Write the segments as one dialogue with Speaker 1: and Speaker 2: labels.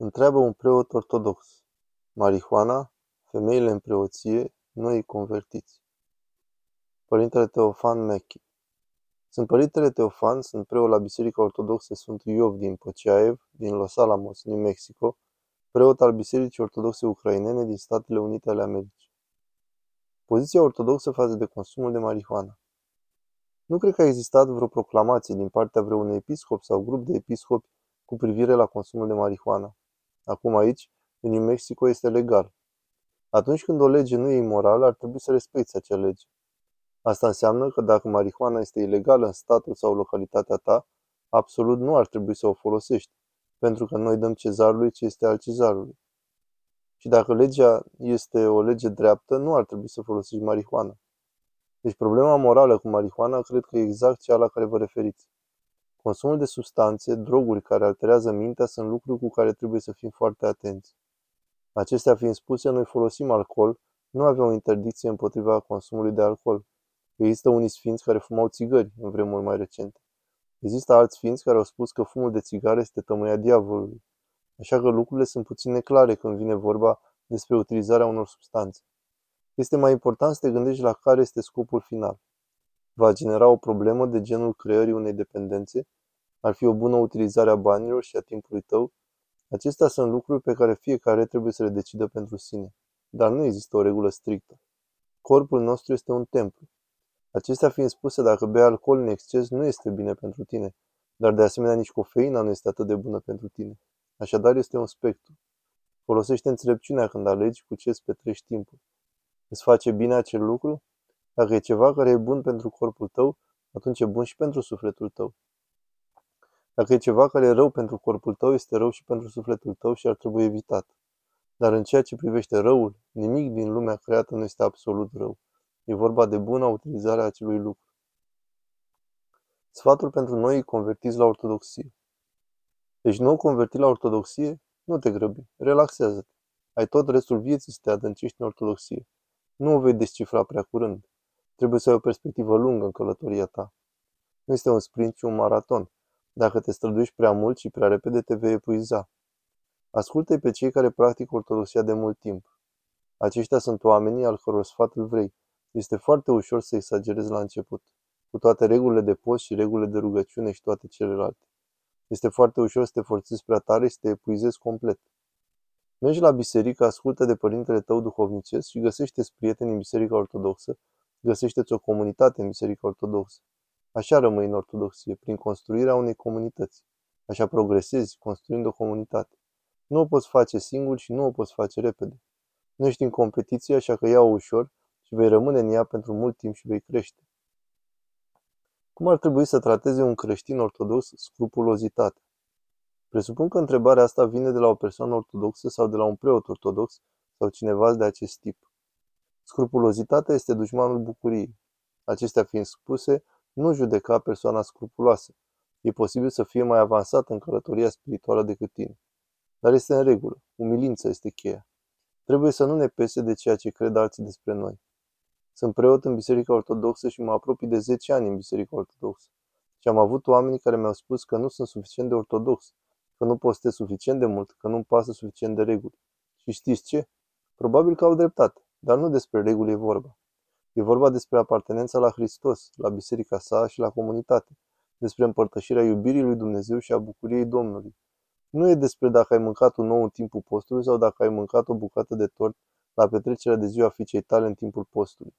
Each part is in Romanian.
Speaker 1: Întreabă un preot ortodox: Marihuana, femeile în preoție, noii convertiți. Părintele Teofan Mechi Sunt Părintele Teofan, sunt preot la Biserica Ortodoxă Sfântul Iov din Pociaev, din Los Alamos, New Mexico, preot al Bisericii Ortodoxe Ucrainene din Statele Unite ale Americii. Poziția ortodoxă față de consumul de marihuana. Nu cred că a existat vreo proclamație din partea vreunui episcop sau grup de episcopi cu privire la consumul de marihuana. Acum aici, în New Mexico, este legal. Atunci când o lege nu e imorală, ar trebui să respecti acea lege. Asta înseamnă că dacă marihuana este ilegală în statul sau localitatea ta, absolut nu ar trebui să o folosești, pentru că noi dăm cezarului ce este al cezarului. Și dacă legea este o lege dreaptă, nu ar trebui să folosești marihuana. Deci problema morală cu marihuana cred că e exact cea la care vă referiți. Consumul de substanțe, droguri care alterează mintea sunt lucruri cu care trebuie să fim foarte atenți. Acestea fiind spuse, noi folosim alcool, nu avem o interdicție împotriva consumului de alcool. Există unii sfinți care fumau țigări în vremuri mai recente. Există alți sfinți care au spus că fumul de țigară este tămâia diavolului. Așa că lucrurile sunt puțin neclare când vine vorba despre utilizarea unor substanțe. Este mai important să te gândești la care este scopul final. Va genera o problemă de genul creării unei dependențe ar fi o bună utilizare a banilor și a timpului tău? Acestea sunt lucruri pe care fiecare trebuie să le decidă pentru sine. Dar nu există o regulă strictă. Corpul nostru este un templu. Acestea fiind spuse, dacă bei alcool în exces, nu este bine pentru tine, dar de asemenea nici cofeina nu este atât de bună pentru tine. Așadar este un spectru. Folosește înțelepciunea când alegi cu ce îți petreci timpul. Îți face bine acel lucru? Dacă e ceva care e bun pentru corpul tău, atunci e bun și pentru sufletul tău. Dacă e ceva care e rău pentru corpul tău, este rău și pentru sufletul tău și ar trebui evitat. Dar în ceea ce privește răul, nimic din lumea creată nu este absolut rău. E vorba de bună utilizare a acelui lucru. Sfatul pentru noi convertiți la ortodoxie. Deci nou convertit la ortodoxie, nu te grăbi, relaxează-te. Ai tot restul vieții să te adâncești în ortodoxie. Nu o vei descifra prea curând. Trebuie să ai o perspectivă lungă în călătoria ta. Nu este un sprint, ci un maraton. Dacă te străduiești prea mult și prea repede, te vei epuiza. Ascultă pe cei care practică ortodoxia de mult timp. Aceștia sunt oamenii al căror sfat îl vrei. Este foarte ușor să exagerezi la început, cu toate regulile de post și regulile de rugăciune și toate celelalte. Este foarte ușor să te forțezi prea tare și să te epuizezi complet. Mergi la biserică, ascultă de părintele tău duhovnicesc și găsește-ți prieteni în biserica ortodoxă, găsește-ți o comunitate în biserica ortodoxă. Așa rămâi în ortodoxie, prin construirea unei comunități. Așa progresezi, construind o comunitate. Nu o poți face singur și nu o poți face repede. Nu ești în competiție, așa că ia-o ușor și vei rămâne în ea pentru mult timp și vei crește. Cum ar trebui să trateze un creștin ortodox scrupulozitate? Presupun că întrebarea asta vine de la o persoană ortodoxă sau de la un preot ortodox sau cineva de acest tip. Scrupulozitatea este dușmanul bucuriei. Acestea fiind spuse, nu judeca persoana scrupuloasă. E posibil să fie mai avansată în călătoria spirituală decât tine. Dar este în regulă. Umilința este cheia. Trebuie să nu ne pese de ceea ce cred alții despre noi. Sunt preot în Biserica Ortodoxă și mă apropii de 10 ani în Biserica Ortodoxă. Și am avut oameni care mi-au spus că nu sunt suficient de ortodox, că nu postez suficient de mult, că nu-mi pasă suficient de reguli. Și știți ce? Probabil că au dreptate, dar nu despre reguli e vorba. E vorba despre apartenența la Hristos, la biserica sa și la comunitate, despre împărtășirea iubirii lui Dumnezeu și a bucuriei Domnului. Nu e despre dacă ai mâncat un nou în timpul postului sau dacă ai mâncat o bucată de tort la petrecerea de ziua fiicei tale în timpul postului.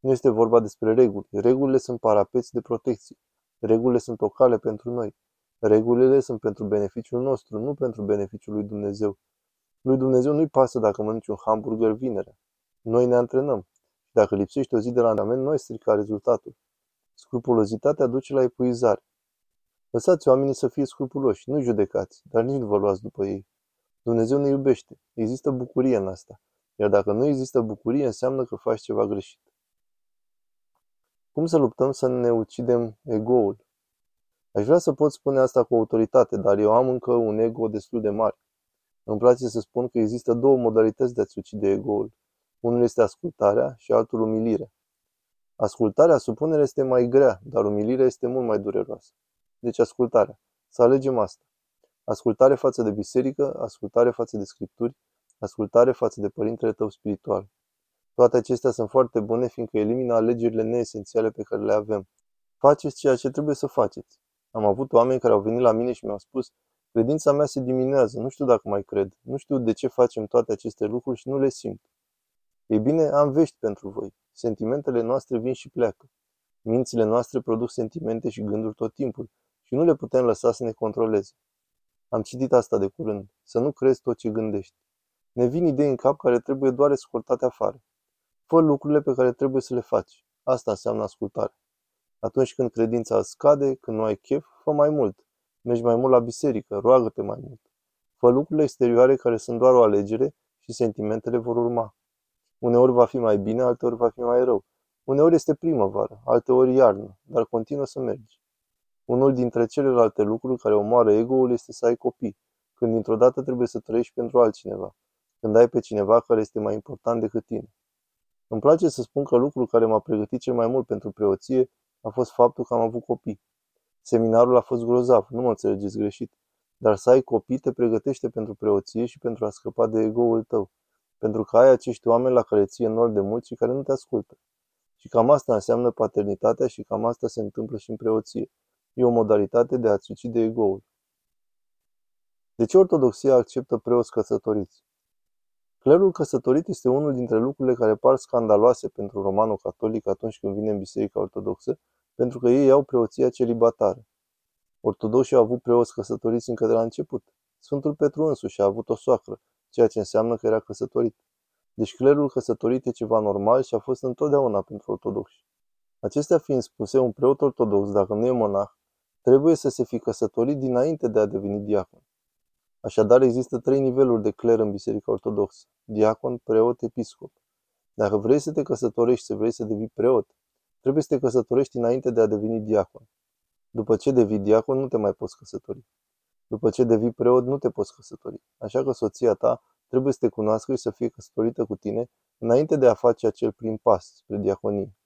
Speaker 1: Nu este vorba despre reguli. Regulile sunt parapeți de protecție. Regulile sunt o cale pentru noi. Regulile sunt pentru beneficiul nostru, nu pentru beneficiul lui Dumnezeu. Lui Dumnezeu nu-i pasă dacă mănânci un hamburger vinerea. Noi ne antrenăm. Dacă lipsește o zi de la antrenament, nu ai strica rezultatul. Scrupulozitatea duce la epuizare. Lăsați oamenii să fie scrupuloși, nu judecați, dar nici nu vă luați după ei. Dumnezeu ne iubește. Există bucurie în asta. Iar dacă nu există bucurie, înseamnă că faci ceva greșit. Cum să luptăm să ne ucidem egoul? Aș vrea să pot spune asta cu autoritate, dar eu am încă un ego destul de mare. Îmi place să spun că există două modalități de a-ți ucide egoul. Unul este ascultarea și altul umilirea. Ascultarea, supunere, este mai grea, dar umilirea este mult mai dureroasă. Deci ascultarea. Să alegem asta. Ascultare față de biserică, ascultare față de scripturi, ascultare față de părintele tău spiritual. Toate acestea sunt foarte bune, fiindcă elimină alegerile neesențiale pe care le avem. Faceți ceea ce trebuie să faceți. Am avut oameni care au venit la mine și mi-au spus, credința mea se diminuează, nu știu dacă mai cred, nu știu de ce facem toate aceste lucruri și nu le simt. Ei bine, am vești pentru voi. Sentimentele noastre vin și pleacă. Mințile noastre produc sentimente și gânduri tot timpul și nu le putem lăsa să ne controleze. Am citit asta de curând. Să nu crezi tot ce gândești. Ne vin idei în cap care trebuie doar escortate afară. Fă lucrurile pe care trebuie să le faci. Asta înseamnă ascultare. Atunci când credința îți scade, când nu ai chef, fă mai mult. Mergi mai mult la biserică, roagă-te mai mult. Fă lucrurile exterioare care sunt doar o alegere și sentimentele vor urma. Uneori va fi mai bine, alteori va fi mai rău. Uneori este primăvară, alteori iarnă, dar continuă să mergi. Unul dintre celelalte lucruri care omoară ego-ul este să ai copii, când dintr-o dată trebuie să trăiești pentru altcineva, când ai pe cineva care este mai important decât tine. Îmi place să spun că lucrul care m-a pregătit cel mai mult pentru preoție a fost faptul că am avut copii. Seminarul a fost grozav, nu mă înțelegeți greșit, dar să ai copii te pregătește pentru preoție și pentru a scăpa de ego-ul tău, pentru că ai acești oameni la care ție nori de mult și care nu te ascultă. Și cam asta înseamnă paternitatea și cam asta se întâmplă și în preoție. E o modalitate de a-ți ucide ego-ul. De ce ortodoxia acceptă preoți căsătoriți? Clerul căsătorit este unul dintre lucrurile care par scandaloase pentru romano-catolic atunci când vine în Biserica Ortodoxă, pentru că ei au preoția celibatară. Ortodoxii au avut preoți căsătoriți încă de la început. Sfântul Petru însuși a avut o soacră, ceea ce înseamnă că era căsătorit. Deci clerul căsătorit e ceva normal și a fost întotdeauna pentru ortodoxi. Acestea fiind spuse, un preot ortodox, dacă nu e monah, trebuie să se fi căsătorit dinainte de a deveni diacon. Așadar, există trei niveluri de cler în Biserica Ortodoxă. Diacon, preot, episcop. Dacă vrei să te căsătorești, să vrei să devii preot, trebuie să te căsătorești înainte de a deveni diacon. După ce devii diacon, nu te mai poți căsători. După ce devii preot, nu te poți căsători. Așa că soția ta trebuie să te cunoască și să fie căsătorită cu tine înainte de a face acel prim pas spre diaconie.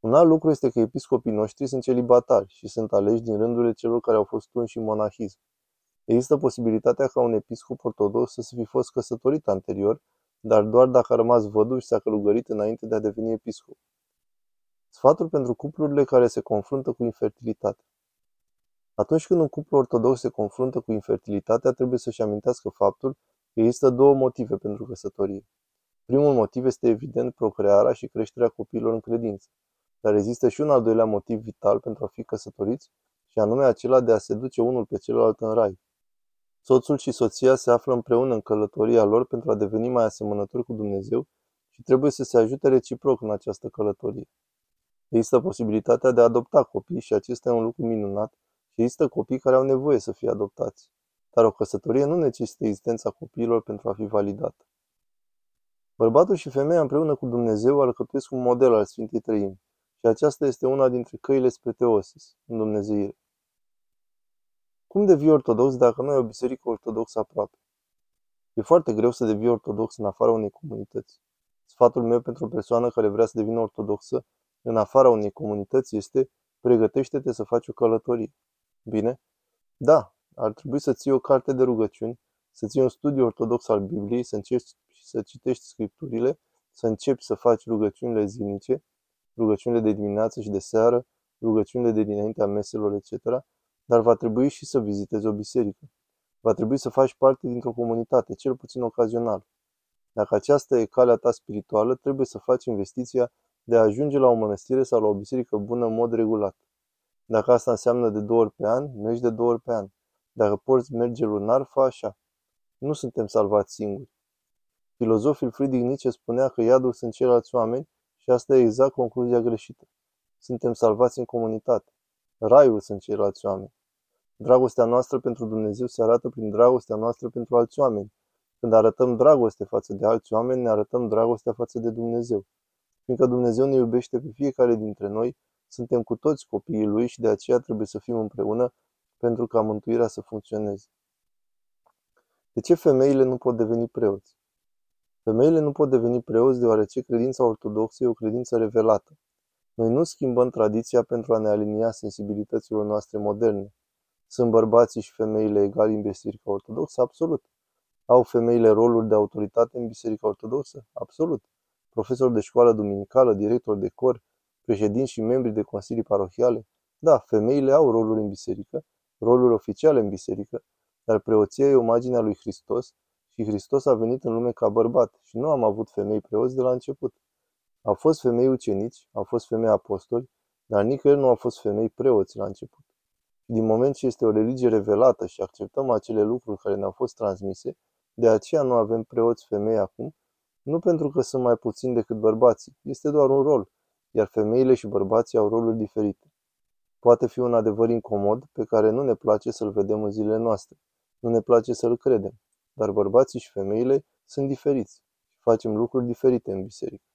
Speaker 1: Un alt lucru este că episcopii noștri sunt celibatari și sunt aleși din rândurile celor care au fost tunși în monahism. Există posibilitatea ca un episcop ortodox să fi fost căsătorit anterior, dar doar dacă a rămas văduv și s-a călugărit înainte de a deveni episcop. Sfatul pentru cuplurile care se confruntă cu infertilitate. Atunci când un cuplu ortodox se confruntă cu infertilitatea, trebuie să-și amintească faptul că există două motive pentru căsătorie. Primul motiv este evident procrearea și creșterea copiilor în credință, dar există și un al doilea motiv vital pentru a fi căsătoriți, și anume acela de a se duce unul pe celălalt în rai. Soțul și soția se află împreună în călătoria lor pentru a deveni mai asemănători cu Dumnezeu și trebuie să se ajute reciproc în această călătorie. Există posibilitatea de a adopta copii și acesta e un lucru minunat și există copii care au nevoie să fie adoptați. Dar o căsătorie nu necesită existența copiilor pentru a fi validată. Bărbatul și femeia împreună cu Dumnezeu alcătuiesc un model al Sfintei Trăimi și aceasta este una dintre căile spre teosis, în Dumnezeire. Cum devii ortodox dacă nu ai o biserică ortodoxă aproape? E foarte greu să devii ortodox în afara unei comunități. Sfatul meu pentru o persoană care vrea să devină ortodoxă în afara unei comunități este pregătește-te să faci o călătorie. Bine? Da, ar trebui să ții o carte de rugăciuni, să ții un studiu ortodox al Bibliei, să încerci să citești scripturile, să începi să faci rugăciunile zilnice, rugăciunile de dimineață și de seară, rugăciunile de dinaintea meselor, etc., dar va trebui și să vizitezi o biserică. Va trebui să faci parte dintr-o comunitate, cel puțin ocazional. Dacă aceasta e calea ta spirituală, trebuie să faci investiția de a ajunge la o mănăstire sau la o biserică bună în mod regulat. Dacă asta înseamnă de două ori pe an, mergi de două ori pe an. Dacă porți merge lunar, fă așa. Nu suntem salvați singuri. Filozoful Friedrich Nietzsche spunea că iadul sunt ceilalți oameni și asta e exact concluzia greșită. Suntem salvați în comunitate. Raiul sunt ceilalți oameni. Dragostea noastră pentru Dumnezeu se arată prin dragostea noastră pentru alți oameni. Când arătăm dragoste față de alți oameni, ne arătăm dragostea față de Dumnezeu. Fiindcă Dumnezeu ne iubește pe fiecare dintre noi, suntem cu toți copiii Lui și de aceea trebuie să fim împreună pentru ca mântuirea să funcționeze. De ce femeile nu pot deveni preoți? Femeile nu pot deveni preoți deoarece credința ortodoxă e o credință revelată. Noi nu schimbăm tradiția pentru a ne alinia sensibilităților noastre moderne. Sunt bărbații și femeile egali în Biserica Ortodoxă? Absolut. Au femeile roluri de autoritate în Biserica Ortodoxă? Absolut. Profesor de școală duminicală, director de cor, președinți și membri de consilii parohiale? Da, femeile au roluri în biserică, roluri oficiale în biserică, dar preoția e imaginea lui Hristos și Hristos a venit în lume ca bărbat și nu am avut femei preoți de la început. Au fost femei ucenici, au fost femei apostoli, dar nicăieri nu au fost femei preoți la început. Din moment ce este o religie revelată și acceptăm acele lucruri care ne-au fost transmise, de aceea nu avem preoți femei acum, nu pentru că sunt mai puțini decât bărbații, este doar un rol, iar femeile și bărbații au roluri diferite. Poate fi un adevăr incomod pe care nu ne place să-l vedem în zilele noastre, nu ne place să-l credem, dar bărbații și femeile sunt diferiți și facem lucruri diferite în biserică.